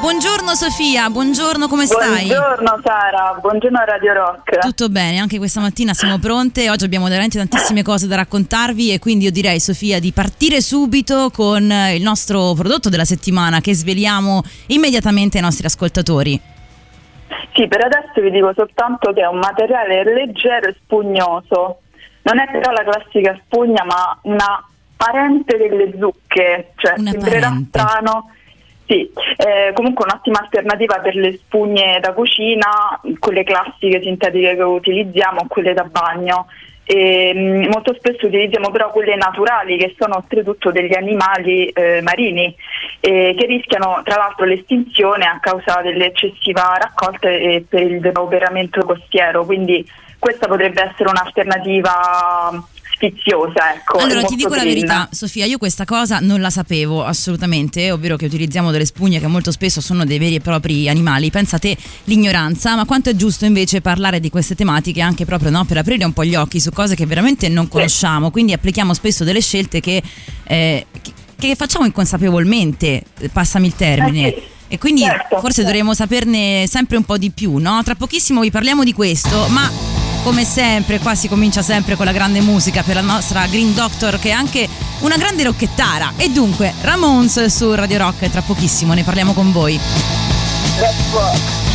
Buongiorno Sofia, buongiorno, come stai? Buongiorno Sara, buongiorno Radio Rock. Tutto bene, anche questa mattina siamo pronte, oggi abbiamo veramente tantissime cose da raccontarvi e quindi io direi Sofia di partire subito con il nostro prodotto della settimana che sveliamo immediatamente ai nostri ascoltatori. Sì, per adesso vi dico soltanto che è un materiale leggero e spugnoso. Non è però la classica spugna, ma una parente delle zucche, cioè Una sembrerà parente. strano. Sì, eh, comunque un'ottima alternativa per le spugne da cucina, quelle classiche sintetiche che utilizziamo, quelle da bagno. E, mh, molto spesso utilizziamo però quelle naturali che sono oltretutto degli animali eh, marini eh, che rischiano tra l'altro l'estinzione a causa dell'eccessiva raccolta e per il depauperamento costiero, quindi questa potrebbe essere un'alternativa sfiziosa. Ecco, Allora ti dico la green. verità Sofia, io questa cosa non la sapevo assolutamente, ovvero che utilizziamo delle spugne che molto spesso sono dei veri e propri animali, pensa a te l'ignoranza, ma quanto è giusto invece parlare di queste tematiche anche proprio no, per aprire un po' gli occhi su cose che veramente non conosciamo, quindi applichiamo spesso delle scelte che, eh, che- che facciamo inconsapevolmente, eh, passami il termine. Eh sì. E quindi Certo, forse certo. dovremmo saperne sempre un po' di più, no? Tra pochissimo vi parliamo di questo, ma come sempre qua si comincia sempre con la grande musica per la nostra Green Doctor che è anche una grande rocchettara. E dunque, Ramones su Radio Rock, tra pochissimo ne parliamo con voi. Let's rock.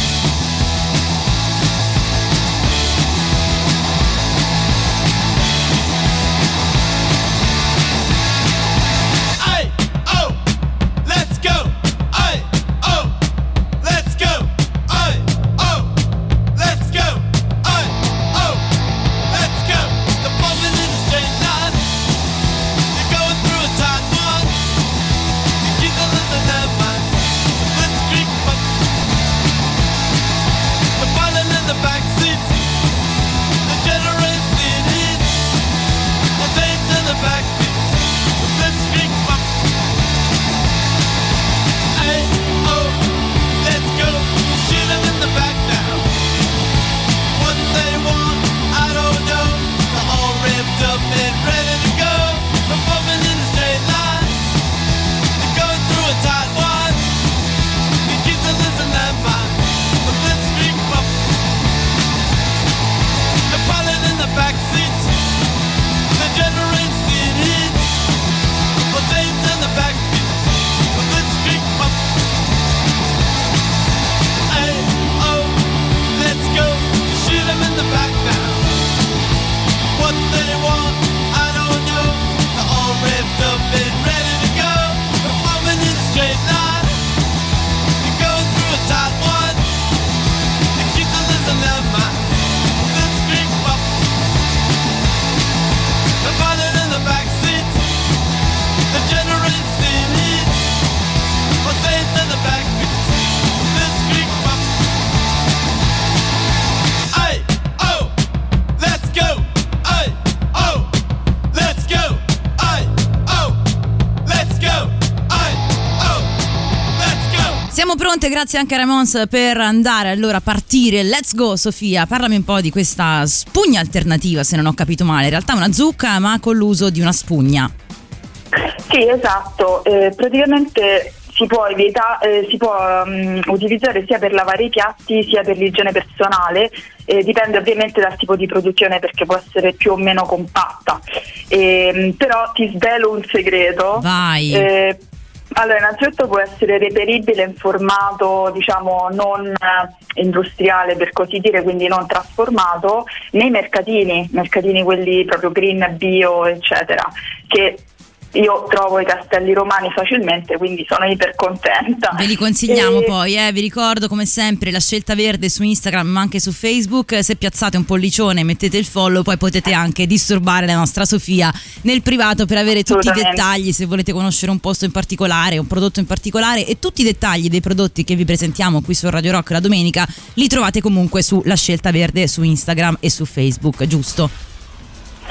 Pronte, grazie anche a Ramones per andare allora a partire. Let's go Sofia, parlami un po' di questa spugna alternativa se non ho capito male. In realtà è una zucca ma con l'uso di una spugna. Sì, esatto. Eh, praticamente si può, evita- eh, si può mm, utilizzare sia per lavare i piatti sia per l'igiene personale, eh, dipende ovviamente dal tipo di produzione perché può essere più o meno compatta. Ehm, però ti svelo un segreto. Vai. Allora, innanzitutto può essere reperibile in formato, diciamo, non eh, industriale per così dire, quindi non trasformato, nei mercatini, mercatini quelli proprio green, bio, eccetera, che io trovo i castelli romani facilmente, quindi sono iper contenta. Ve li consigliamo E- poi, eh? vi ricordo come sempre la scelta verde su Instagram ma anche su Facebook, se piazzate un pollicione mettete il follow poi potete anche disturbare la nostra Sofia nel privato per avere tutti i dettagli se volete conoscere un posto in particolare, un prodotto in particolare e tutti i dettagli dei prodotti che vi presentiamo qui su Radio Rock la domenica li trovate comunque su La Scelta Verde su Instagram e su Facebook, giusto?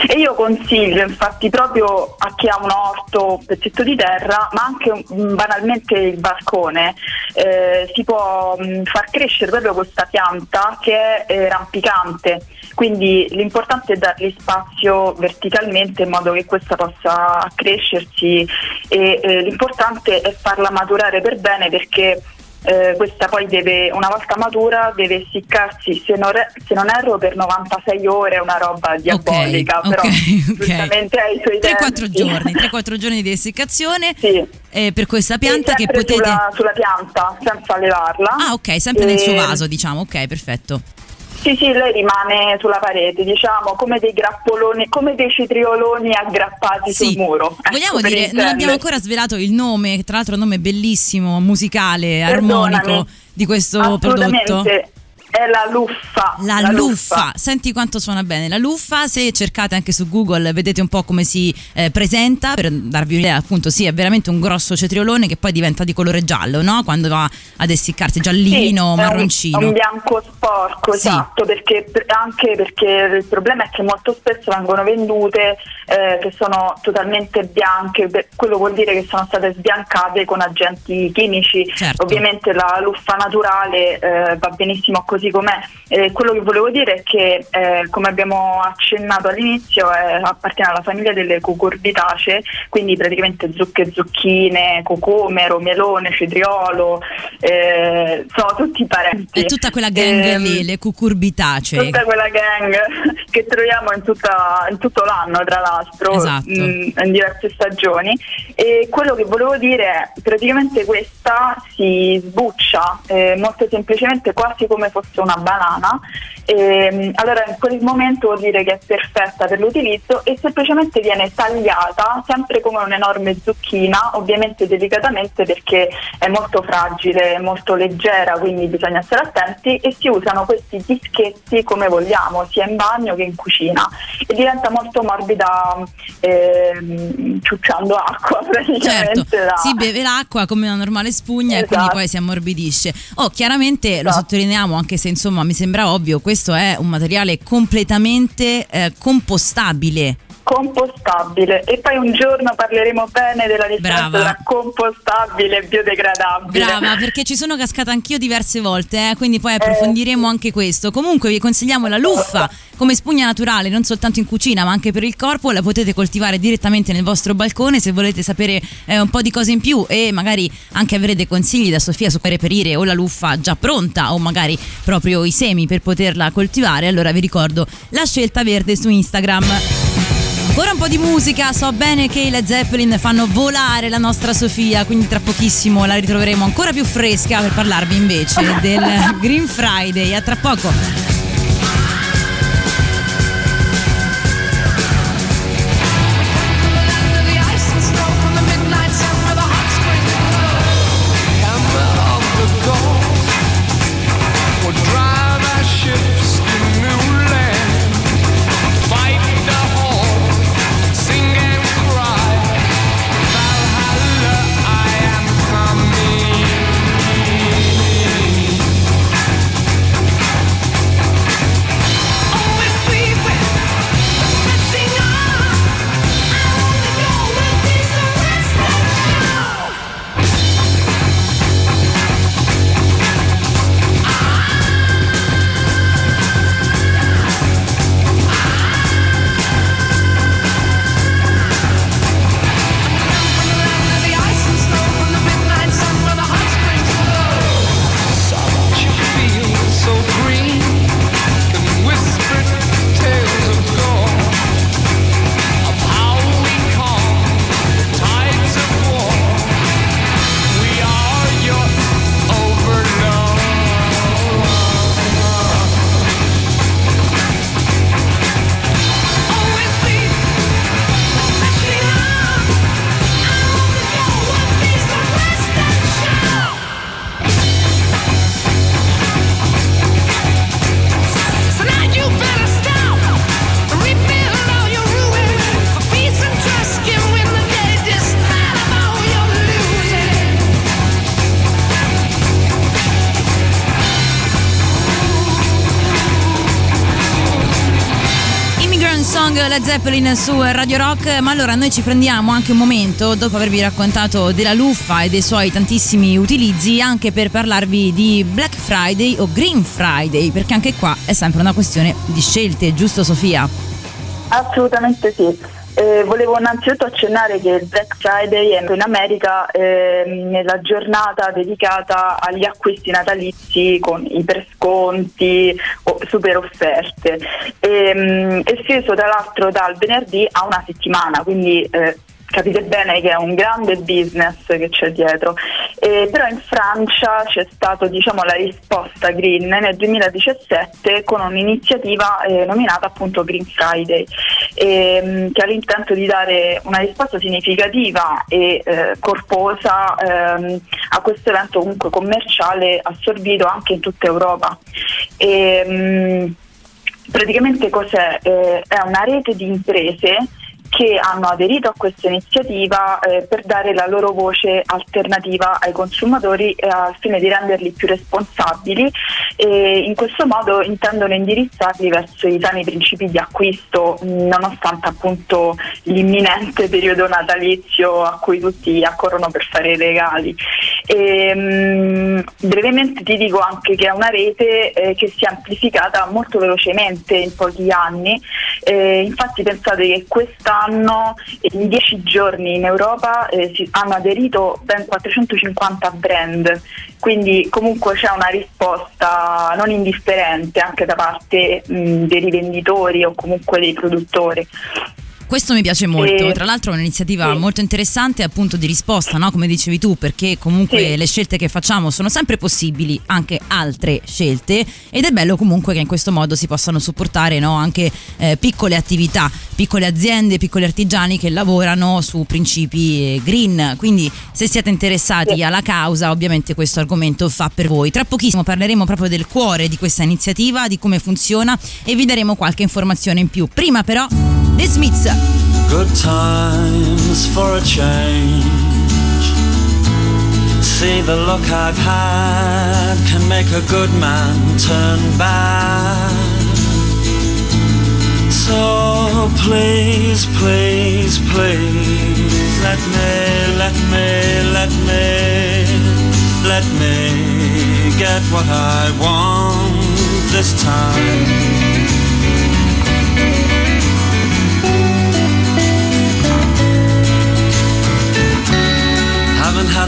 E io consiglio infatti proprio a chi ha un orto, un pezzetto di terra, ma anche mm, banalmente il balcone, eh, si può mm, far crescere proprio questa pianta che è eh, rampicante. Quindi l'importante è dargli spazio verticalmente in modo che questa possa crescersi e eh, l'importante è farla maturare per bene perché eh, questa poi deve, una volta matura deve essiccarsi, se non, se non erro, per 96 ore, una roba diabolica, Ok, però ok, ok. giustamente ha i suoi 3-4 tempi. giorni, 3-4 giorni di essiccazione Sì. eh, per questa pianta E che potete... Sulla, sulla pianta, senza levarla. Ah ok, sempre nel suo E- vaso diciamo, ok perfetto. Sì, sì, lei rimane sulla parete, diciamo, come dei grappoloni, come dei cetrioloni aggrappati Sì. sul muro. Ecco, Vogliamo per dire, non abbiamo ancora svelato il nome, tra l'altro è un nome bellissimo, musicale, Perdonami. armonico di questo prodotto. Assolutamente. È la luffa. La, luffa. senti quanto suona bene. La luffa, se cercate anche su Google, vedete un po' come si eh, presenta. Per darvi un'idea, appunto, sì, è veramente un grosso cetriolone che poi diventa di colore giallo, no? Quando va ad essiccarsi, giallino, Sì, marroncino. È un, bianco sporco, Sì. esatto, perché, anche perché il problema è che molto spesso vengono vendute eh, che sono totalmente bianche, quello vuol dire che sono state sbiancate con agenti chimici. Certo. Ovviamente la luffa naturale eh, va benissimo così com'è. Eh, quello che volevo dire è che, eh, come abbiamo accennato all'inizio, eh, appartiene alla famiglia delle cucurbitacee, quindi praticamente zucche, zucchine, cocomero, melone, cetriolo, eh, sono tutti parenti. È tutta quella gang Ehm, lì, le cucurbitacee. Tutta quella gang che troviamo in, tutta- in tutto l'anno, tra l'altro, Esatto. mh, in diverse stagioni. E quello che volevo dire è praticamente questa si sbuccia eh, molto semplicemente, quasi come fosse una banana. E, mh, allora in quel momento vuol dire che è perfetta per l'utilizzo e semplicemente viene tagliata sempre come un'enorme zucchina, ovviamente delicatamente perché è molto fragile, molto leggera, quindi bisogna stare attenti e si usano questi dischetti come vogliamo, sia in bagno che in cucina e diventa molto morbida ehm, ciucciando acqua praticamente. Certo, da- si beve l'acqua come una normale spugna e quindi Esatto. poi si ammorbidisce. Oh, chiaramente lo Esatto. sottolineiamo anche se insomma mi sembra ovvio, questo è un materiale completamente eh, compostabile. Compostabile e poi un giorno parleremo bene della differenza Brava. tra compostabile e biodegradabile. Brava, perché ci sono cascata anch'io diverse volte, eh, quindi poi approfondiremo anche questo. Comunque vi consigliamo la luffa come spugna naturale, non soltanto in cucina, ma anche per il corpo. La potete coltivare direttamente nel vostro balcone. Se volete sapere eh, un po' di cose in più e magari anche avere dei consigli da Sofia su come reperire o la luffa già pronta o magari proprio i semi per poterla coltivare, allora vi ricordo la scelta verde su Instagram. Ora un po' di musica, so bene che i Led Zeppelin fanno volare la nostra Sofia, quindi tra pochissimo la ritroveremo ancora più fresca per parlarvi invece del Green Friday. A tra poco. Zeppelin su Radio Rock, ma allora noi ci prendiamo anche un momento, dopo avervi raccontato della luffa e dei suoi tantissimi utilizzi, anche per parlarvi di Black Friday o Green Friday, perché anche qua è sempre una questione di scelte, giusto Sofia? Assolutamente sì. Eh, volevo innanzitutto accennare che il Black Friday è in America eh, nella giornata dedicata agli acquisti natalizi con ipersconti o super offerte. E, è steso tra l'altro dal venerdì a una settimana, quindi eh, capite bene che è un grande business che c'è dietro. Eh, però in Francia c'è stata diciamo, la risposta green nel 2017 con un'iniziativa eh, nominata appunto Green Friday, ehm, che ha l'intento di dare una risposta significativa e eh, corposa ehm, a questo evento comunque commerciale assorbito anche in tutta Europa. Ehm, praticamente cos'è? Eh, è una rete di imprese che hanno aderito a questa iniziativa eh, per dare la loro voce alternativa ai consumatori eh, al fine di renderli più responsabili e in questo modo intendono indirizzarli verso i sani principi di acquisto nonostante appunto l'imminente periodo natalizio a cui tutti accorrono per fare i regali. E, mh, brevemente ti dico anche che è una rete eh, che si è amplificata molto velocemente in pochi anni, Eh, infatti pensate che quest'anno in dieci giorni in Europa eh, si- hanno aderito ben 450 brand, quindi comunque c'è una risposta non indifferente anche da parte mh, dei rivenditori o comunque dei produttori. Questo mi piace molto, E- tra l'altro è un'iniziativa sì. molto interessante appunto di risposta, no? come dicevi tu, perché comunque Sì. le scelte che facciamo sono sempre possibili, anche altre scelte ed è bello comunque che in questo modo si possano supportare no? anche eh, piccole attività, piccole aziende, piccoli artigiani che lavorano su principi eh, green, quindi se siete interessati Sì. alla causa ovviamente questo argomento fa per voi. Tra pochissimo parleremo proprio del cuore di questa iniziativa, di come funziona e vi daremo qualche informazione in più. Prima però The Smiths. Good times for a change. See the look I've had can make a good man turn bad. So please, please, please let me, let me, let me, let me get what I want this time.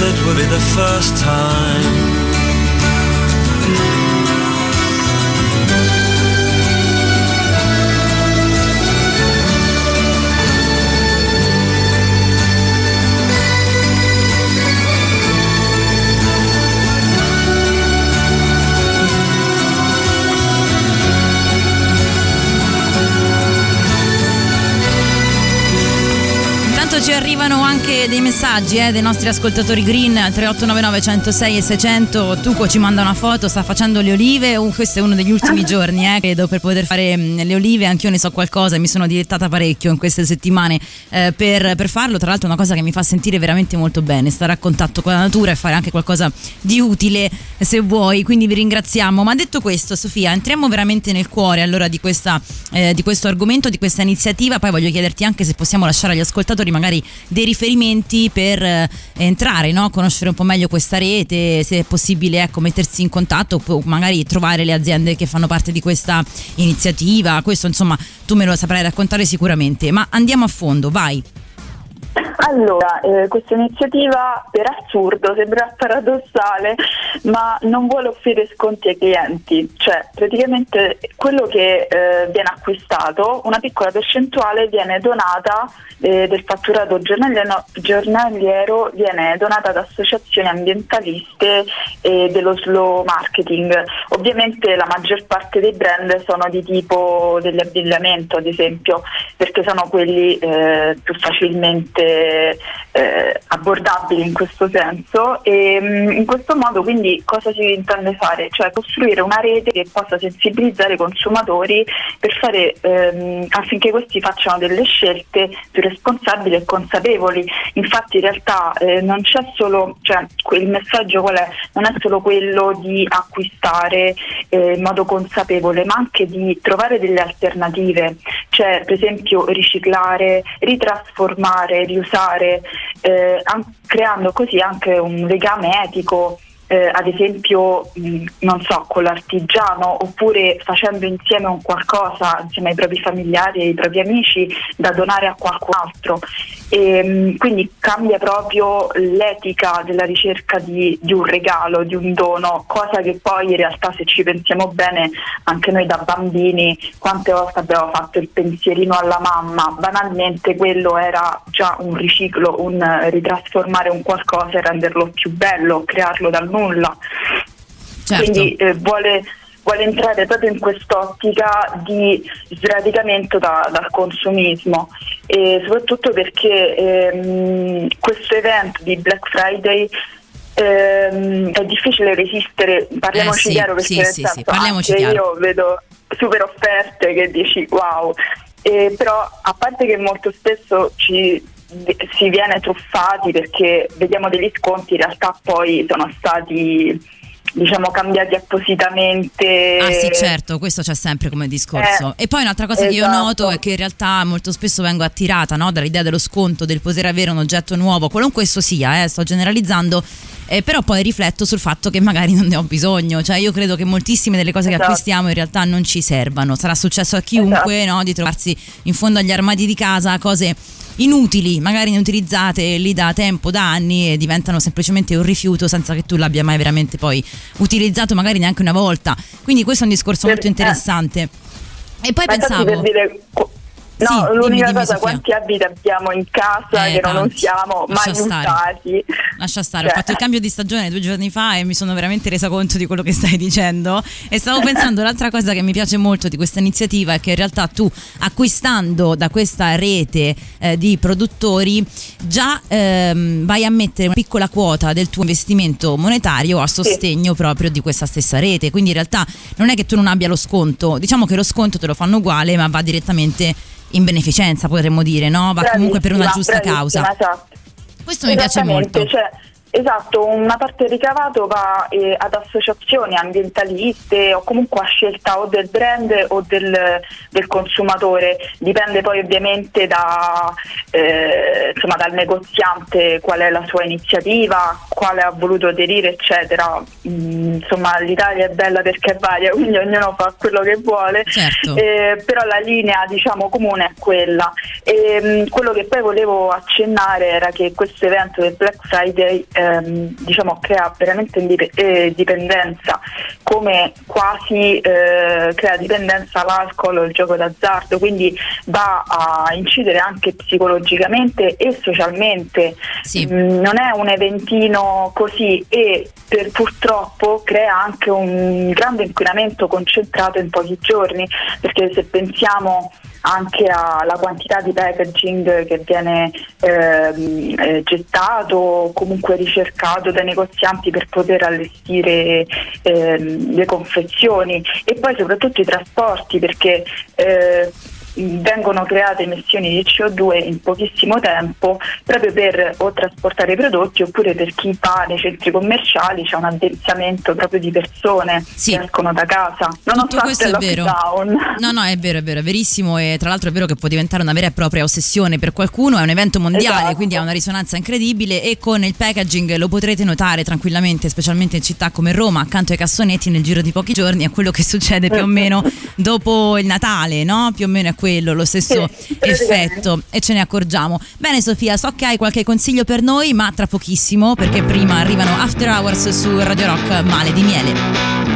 it will be the first time. Arrivano anche dei messaggi eh, dei nostri ascoltatori green 3899 106 e 600. Tuco ci manda una foto, sta facendo le olive. Uh, questo è uno degli ultimi giorni, eh, credo, per poter fare mm, le olive. Anch'io ne so qualcosa e mi sono dilettata parecchio in queste settimane eh, per, per farlo. Tra l'altro, è una cosa che mi fa sentire veramente molto bene, stare a contatto con la natura e fare anche qualcosa di utile se vuoi. Quindi vi ringraziamo. Ma detto questo, Sofia, entriamo veramente nel cuore allora di, questa, eh, di questo argomento, di questa iniziativa. Poi voglio chiederti anche se possiamo lasciare agli ascoltatori magari dei riferimenti per eh, entrare, no? conoscere un po' meglio questa rete, se è possibile ecco, mettersi in contatto o magari trovare le aziende che fanno parte di questa iniziativa. Questo insomma tu me lo saprai raccontare sicuramente, ma andiamo a fondo, vai. Allora, eh, questa iniziativa per assurdo sembra paradossale, ma non vuole offrire sconti ai clienti, cioè praticamente quello che eh, viene acquistato, una piccola percentuale viene donata eh, del fatturato giornaliero, giornaliero viene donata ad associazioni ambientaliste e dello slow marketing. Ovviamente la maggior parte dei brand sono di tipo dell'abbigliamento, ad esempio, perché sono quelli eh, più facilmente eh, abbordabili in questo senso e mh, in questo modo quindi cosa si intende fare? Cioè costruire una rete che possa sensibilizzare i consumatori fare ehm, affinché questi facciano delle scelte più responsabili e consapevoli. Infatti in realtà eh, non c'è solo, cioè il messaggio qual è? Non è solo quello di acquistare eh, in modo consapevole, ma anche di trovare delle alternative, cioè per esempio riciclare, ritrasformare, riusare, eh, an- creando così anche un legame etico. eh, ad esempio, mh, non so, con l'artigiano oppure facendo insieme un qualcosa insieme ai propri familiari e ai propri amici da donare a qualcun altro. E, mh, quindi cambia proprio l'etica della ricerca di, di un regalo, di un dono, cosa che poi in realtà se ci pensiamo bene anche noi da bambini quante volte abbiamo fatto il pensierino alla mamma, banalmente quello era già un riciclo, un ritrasformare un qualcosa e renderlo più bello, crearlo dal nulla. Certo. Quindi eh, vuole, vuole entrare proprio in quest'ottica di sradicamento da- dal consumismo. E soprattutto perché ehm, questo evento di Black Friday ehm, è difficile resistere, parliamoci Eh sì, chiaro perché sì, nel sì, sì, senso, anche chiaro. io vedo super offerte che dici wow, Eh, però a parte che molto spesso ci si viene truffati perché vediamo degli sconti, in realtà poi sono stati diciamo cambiati appositamente. Ah sì certo, questo c'è sempre come discorso. Eh, e poi un'altra cosa che io esatto. noto è che in realtà molto spesso vengo attirata no, dall'idea dello sconto, del poter avere un oggetto nuovo, qualunque esso sia, eh, sto generalizzando. eh, però poi rifletto sul fatto che magari non ne ho bisogno, cioè io credo che moltissime delle cose che Esatto. acquistiamo in realtà non ci servano. Sarà successo a chiunque Esatto. no, di trovarsi in fondo agli armadi di casa cose inutili, magari inutilizzate lì da tempo, da anni e diventano semplicemente un rifiuto senza che tu l'abbia mai veramente poi utilizzato magari neanche una volta. Quindi questo è un discorso Per- molto interessante. E poi Ma pensavo per dire, no, Sì, dimmi, l'unica dimmi, cosa, Sofia. quanti abiti abbiamo in casa Eh, che non tanti. usiamo, Lascia mai usati. Lascia stare, ho Cioè, fatto il cambio di stagione due giorni fa e mi sono veramente resa conto di quello che stai dicendo e stavo pensando l'altra cosa che mi piace molto di questa iniziativa è che in realtà tu acquistando da questa rete eh, di produttori già ehm, vai a mettere una piccola quota del tuo investimento monetario a sostegno proprio di questa stessa rete, quindi in realtà non è che tu non abbia lo sconto, diciamo che lo sconto te lo fanno uguale ma va direttamente in beneficenza potremmo dire, no? Va comunque per una giusta causa. Esatto. Questo mi piace molto. cioè, esatto, una parte del ricavato va eh, ad associazioni ambientaliste o comunque a scelta o del brand o del, del consumatore, dipende poi ovviamente da, eh, insomma, dal negoziante qual è la sua iniziativa, quale ha voluto aderire, eccetera. Mm, insomma, l'Italia è bella perché è varia, quindi ognuno fa quello che vuole. Certo. Eh, però la linea diciamo comune è quella e mh, quello che poi volevo accennare era che questo evento del Black Friday ehm, diciamo crea veramente eh, dipendenza come quasi eh, crea dipendenza l'alcol o il gioco d'azzardo quindi va a incidere anche psicologicamente e socialmente Sì. Mm, non è un eventino così e per, purtroppo crea anche un grande inquinamento concentrato in pochi giorni perché se pensiamo anche alla quantità di packaging che viene ehm, eh, gettato o comunque ricercato dai negozianti per poter allestire ehm, le confezioni e poi soprattutto i trasporti perché eh, vengono create emissioni di CO2 in pochissimo tempo proprio per o trasportare i prodotti oppure per chi va nei centri commerciali c'è un addensamento proprio di persone Sì. che escono da casa Tutto nonostante questo il è vero. No, no, è vero, è vero, è verissimo e tra l'altro è vero che può diventare una vera e propria ossessione per qualcuno, è un evento mondiale, Esatto. quindi ha una risonanza incredibile e con il packaging lo potrete notare tranquillamente, specialmente in città come Roma, accanto ai cassonetti nel giro di pochi giorni, è quello che succede più o meno dopo il Natale, no? Più o meno è questo quello, lo stesso Sì, effetto e ce ne accorgiamo. Bene Sofia, so che hai qualche consiglio per noi, ma tra pochissimo perché prima arrivano After Hours su Radio Rock Male di Miele.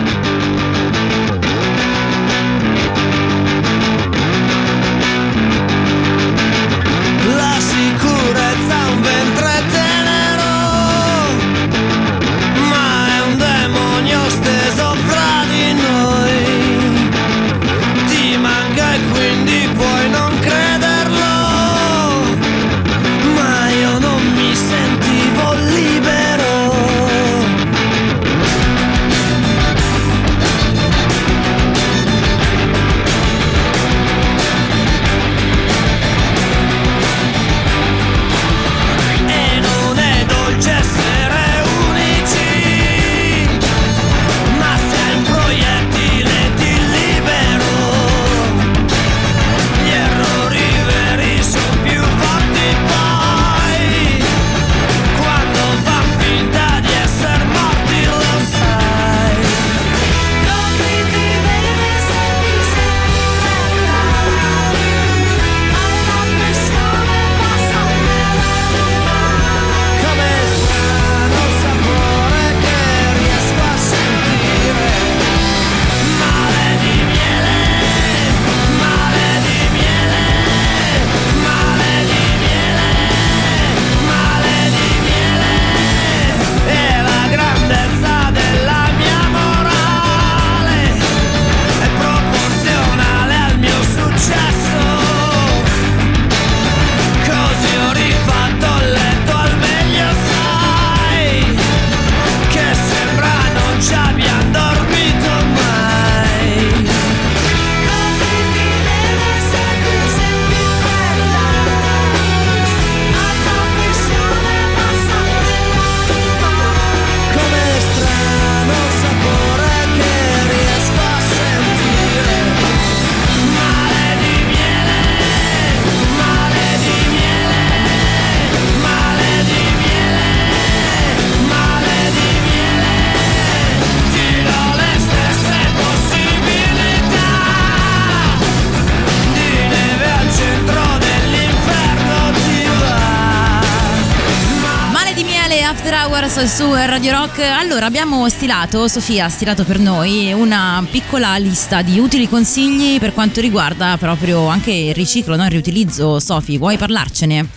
Hours su Radio Rock. Allora, abbiamo stilato, Sofia ha stilato per noi una piccola lista di utili consigli per quanto riguarda proprio anche il riciclo, no? il riutilizzo. Sofi, vuoi parlarcene?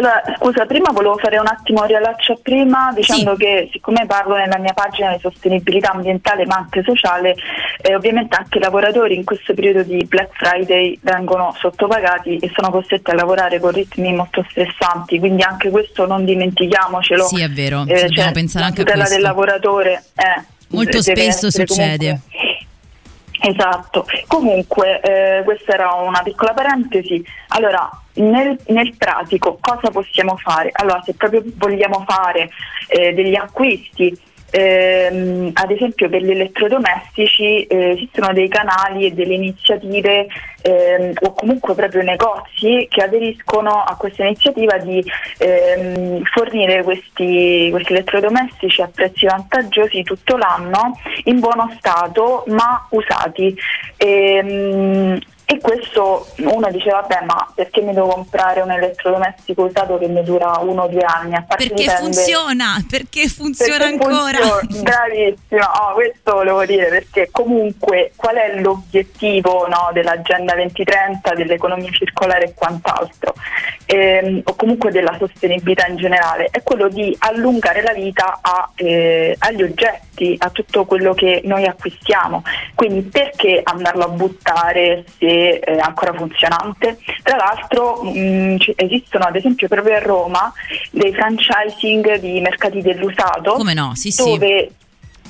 Allora, scusa, prima volevo fare un attimo riallaccio a prima dicendo Sì. che siccome parlo nella mia pagina di sostenibilità ambientale ma anche sociale, eh, ovviamente anche i lavoratori in questo periodo di Black Friday vengono sottopagati e sono costretti a lavorare con ritmi molto stressanti, quindi anche questo non dimentichiamocelo. Sì, è vero, Eh, dobbiamo cioè, pensare la anche a tutela questo. del lavoratore eh, Molto spesso succede. comunque- Esatto, comunque eh, questa era una piccola parentesi. Allora, nel, nel pratico cosa possiamo fare? Allora, se proprio vogliamo fare eh, degli acquisti, ehm, ad esempio per gli elettrodomestici eh, esistono dei canali e delle iniziative ehm, o comunque proprio negozi che aderiscono a questa iniziativa di ehm, fornire questi, questi elettrodomestici a prezzi vantaggiosi tutto l'anno in buono stato ma usati. Ehm, e questo uno dice vabbè ma perché mi devo comprare un elettrodomestico usato che mi dura uno o due anni? A parte Perché dipende- funziona, perché funziona perché ancora. funziona, bravissima, Oh, questo volevo dire perché comunque qual è l'obiettivo no, dell'agenda 2030, dell'economia circolare e quant'altro, Ehm, o comunque della sostenibilità in generale, è quello di allungare la vita a, eh, agli oggetti, a tutto quello che noi acquistiamo. Quindi perché andarlo a buttare se è ancora funzionante? Tra l'altro mh, ci- esistono ad esempio proprio a Roma dei franchising di mercati dell'usato Come no? Sì, sì. dove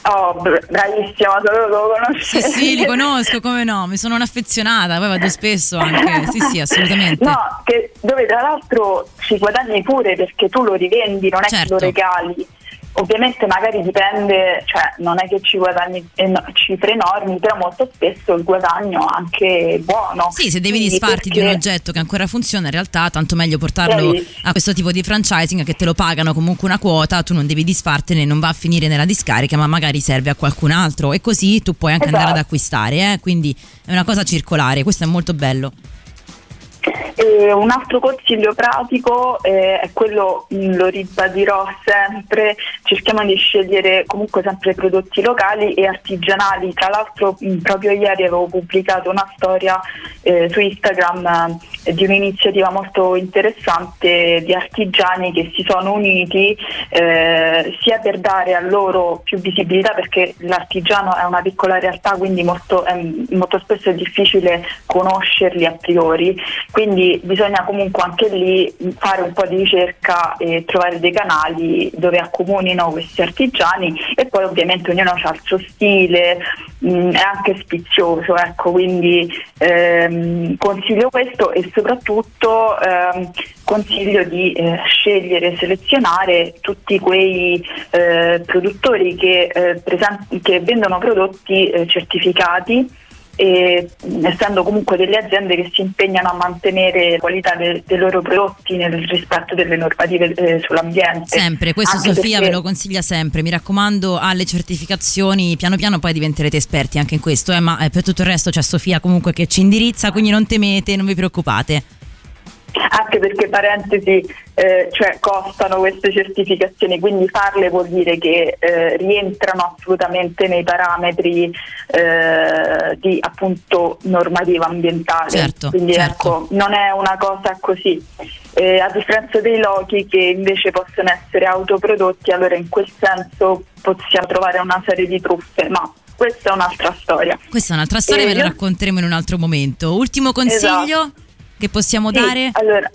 oh, br- bravissima, sapevo che lo Sì, conoscevi. sì, li conosco, come no, mi sono un'affezionata, poi vado spesso anche. Sì, sì, assolutamente. No, che- dove tra l'altro ci guadagni pure perché tu lo rivendi, non è Certo. che lo regali ovviamente magari dipende, cioè non è che ci guadagni cifre enormi, però molto spesso il guadagno è anche buono. Sì, se devi Quindi disfarti di un perché- oggetto che ancora funziona, in realtà tanto meglio portarlo Bravissimo. a questo tipo di franchising che te lo pagano comunque una quota, tu non devi disfartene, non va a finire nella discarica, ma magari serve a qualcun altro e così tu puoi anche andare ad Esatto. acquistare, eh? quindi è una cosa circolare, questo è molto bello. E un altro consiglio pratico eh, è quello, mh, lo ribadirò sempre, cerchiamo di scegliere comunque sempre prodotti locali e artigianali. Tra l'altro mh, proprio ieri avevo pubblicato una storia eh, su Instagram di un'iniziativa molto interessante di artigiani che si sono uniti eh, sia per dare a loro più visibilità perché l'artigiano è una piccola realtà quindi molto, è- molto spesso è difficile conoscerli a priori. Quindi bisogna comunque anche lì fare un po' di ricerca e trovare dei canali dove accomunino questi artigiani e poi ovviamente ognuno ha il suo stile, mh, è anche spizioso, ecco, quindi ehm, consiglio questo e soprattutto ehm, consiglio di eh, scegliere e selezionare tutti quei eh, produttori che, eh, presen- che vendono prodotti eh, certificati e essendo comunque delle aziende che si impegnano a mantenere la qualità de- dei loro prodotti nel rispetto delle normative eh, sull'ambiente. Sempre, questo Anche Sofia perché- ve lo consiglia sempre, mi raccomando alle certificazioni, piano piano poi diventerete esperti anche in questo, eh, ma eh, per tutto il resto c'è Sofia comunque che ci indirizza, quindi non temete, non vi preoccupate. Anche perché parentesi eh, cioè costano queste certificazioni quindi farle vuol dire che eh, rientrano assolutamente nei parametri eh, di appunto normativa ambientale Certo, quindi certo. ecco non è una cosa così Eh, a differenza dei lochi che invece possono essere autoprodotti allora in quel senso possiamo trovare una serie di truffe ma questa è un'altra storia Questa è un'altra storia, Eh, ve la io- racconteremo in un altro momento. Ultimo consiglio Esatto. Che possiamo Sì, dare? Allora,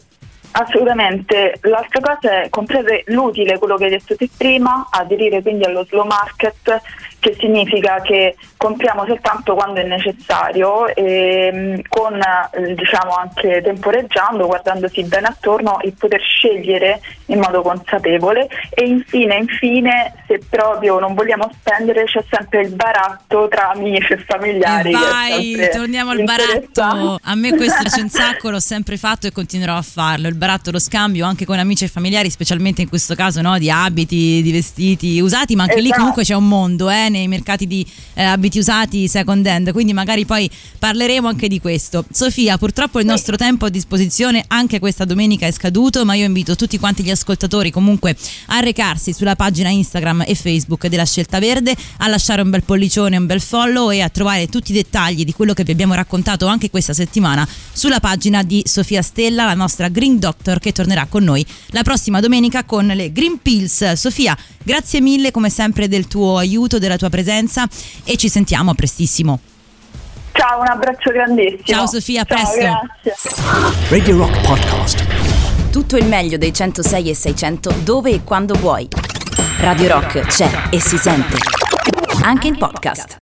assolutamente. L'altra cosa è comprare l'utile, quello che hai detto te prima, aderire quindi allo slow market, che significa che compriamo soltanto quando è necessario e mh, con eh, diciamo anche temporeggiando, guardandosi bene attorno e poter scegliere in modo consapevole e infine, infine, se proprio non vogliamo spendere c'è sempre il baratto tra amici e familiari. E vai, torniamo al baratto. A me questo piace un sacco, l'ho sempre fatto e continuerò a farlo. Il baratto, lo scambio anche con amici e familiari, specialmente in questo caso no, di abiti, di vestiti usati, ma anche lì Esatto. comunque c'è un mondo eh, nei mercati di eh, abiti usati second hand, quindi magari poi parleremo anche di questo. Sofia, purtroppo il nostro tempo a disposizione anche questa domenica è scaduto, ma io invito tutti quanti gli ascoltatori comunque a recarsi sulla pagina Instagram e Facebook della Scelta Verde, a lasciare un bel pollicione, un bel follow e a trovare tutti i dettagli di quello che vi abbiamo raccontato anche questa settimana sulla pagina di Sofia Stella, la nostra Green Doctor che tornerà con noi la prossima domenica con le Green Pills. Sofia, grazie mille come sempre del tuo aiuto, della tua presenza e ci sentiamo prestissimo. Ciao, un abbraccio grandissimo. Ciao, Sofia, a presto. Grazie. Radio Rock Podcast. Tutto il meglio dei 106 e 600 dove e quando vuoi. Radio Rock c'è e si sente. Anche in podcast.